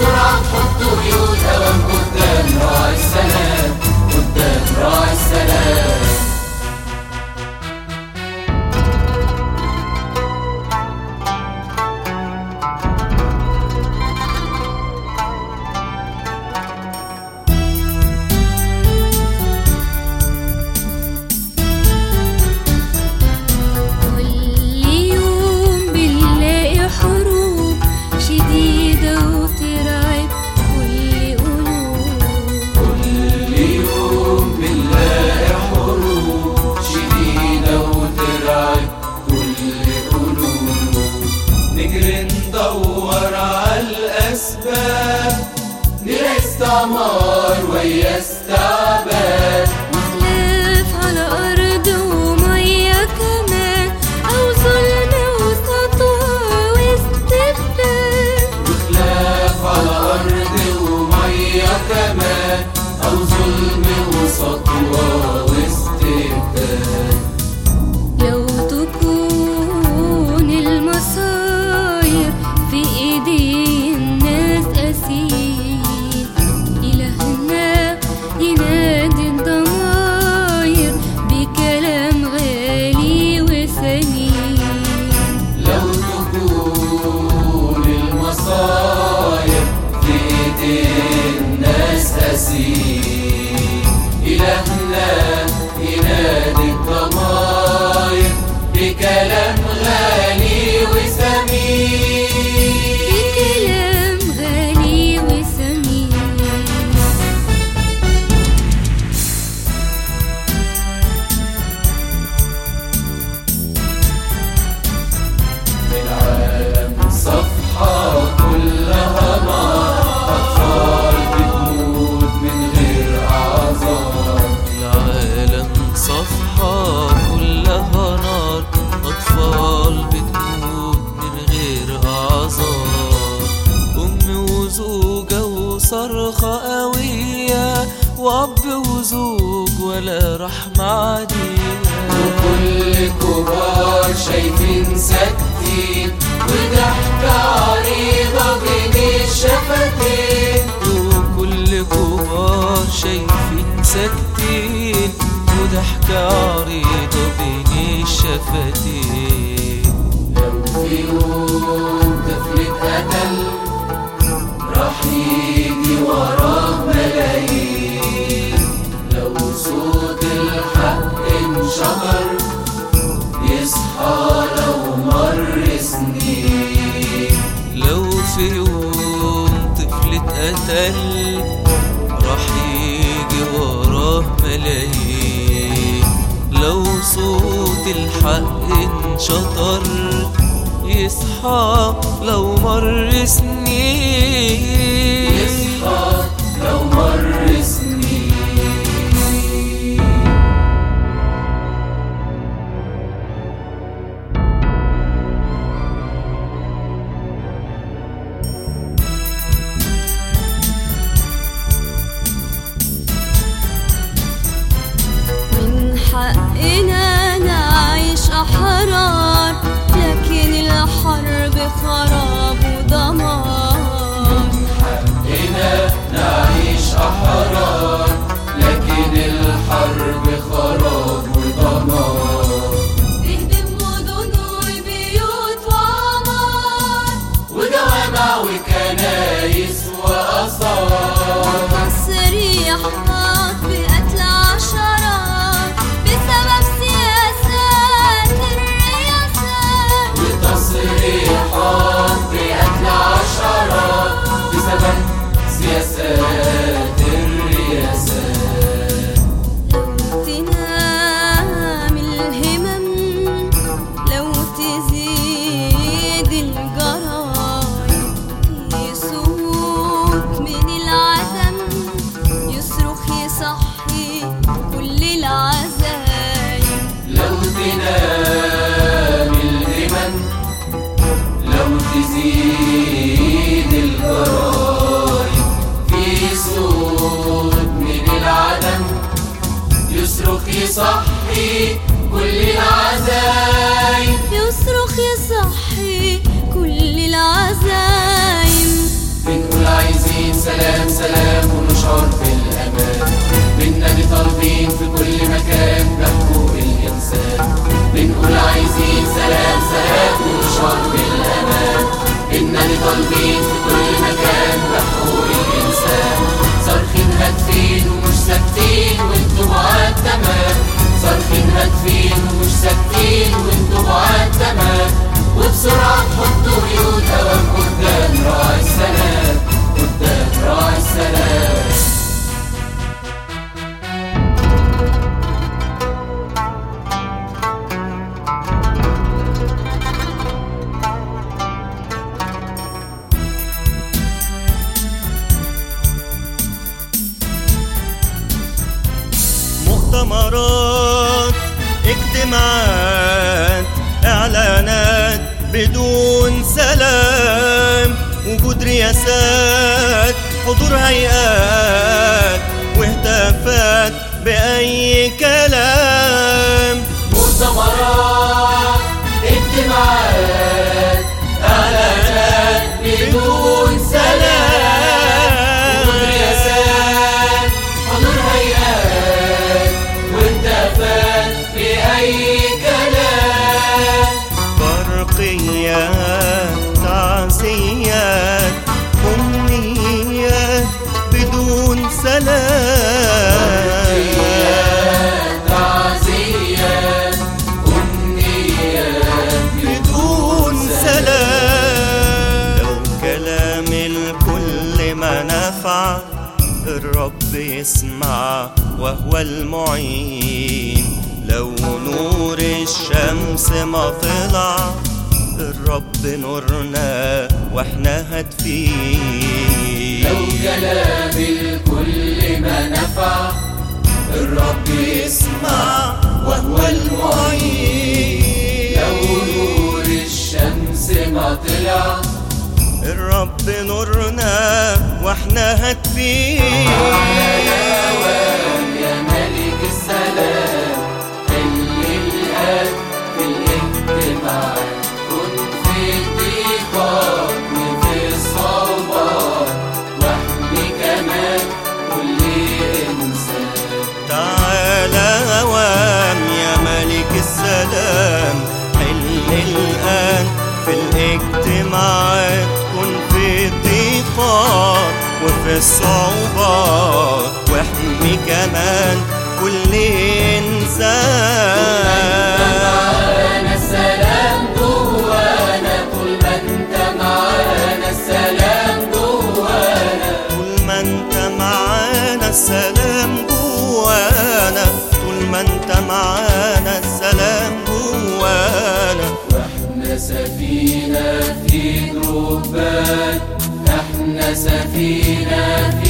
Sıra tuttu yıldırım bu denver Rabbin ولا رحمة علينا وكل كبار شايفين ساكتين وضحكة عريضة بين الشفتين وكل كبار شايفين ساكتين وضحكة عريضة بين الشفتين قلب راح يجي وراه ملايين. لو صوت الحق انشطر يصحى لو مر سنين. يصحى لو مر سنين. جمع كنايس وأصوات يصحي كل العزايم. يصرخ يصحي كل العزايم. بنقول عايزين سلام سلام ونشعر بالأمان. بننادي طالبين في كل مكان بحقوق الإنسان بنقول عايزين سلام سلام هادفين ومش ساكتين وانتوا بعاد تمام وبسرعة تحطوا هوام قدام اجتماعات إعلانات بدون سلام وجود رياسات حضور هيئات وهتافات بأي كلام ما نفع الرب يسمع وهو المعين. لو نور الشمس ما طلع الرب نورنا وإحنا هادفين. لو كلام الكل ما نفع الرب يسمع وهو المعين. لو نور الشمس ما طلع الرب نورنا وإحنا هادفين يا الصعوبات واحمي كمان كل إنسان. معانا السلام جوانا طول ما أنت معانا السلام جوانا. طول ما أنت معانا السلام جوانا. طول ما أنت معانا السلام جوانا. وإحنا سفينة في دروبات سفينة في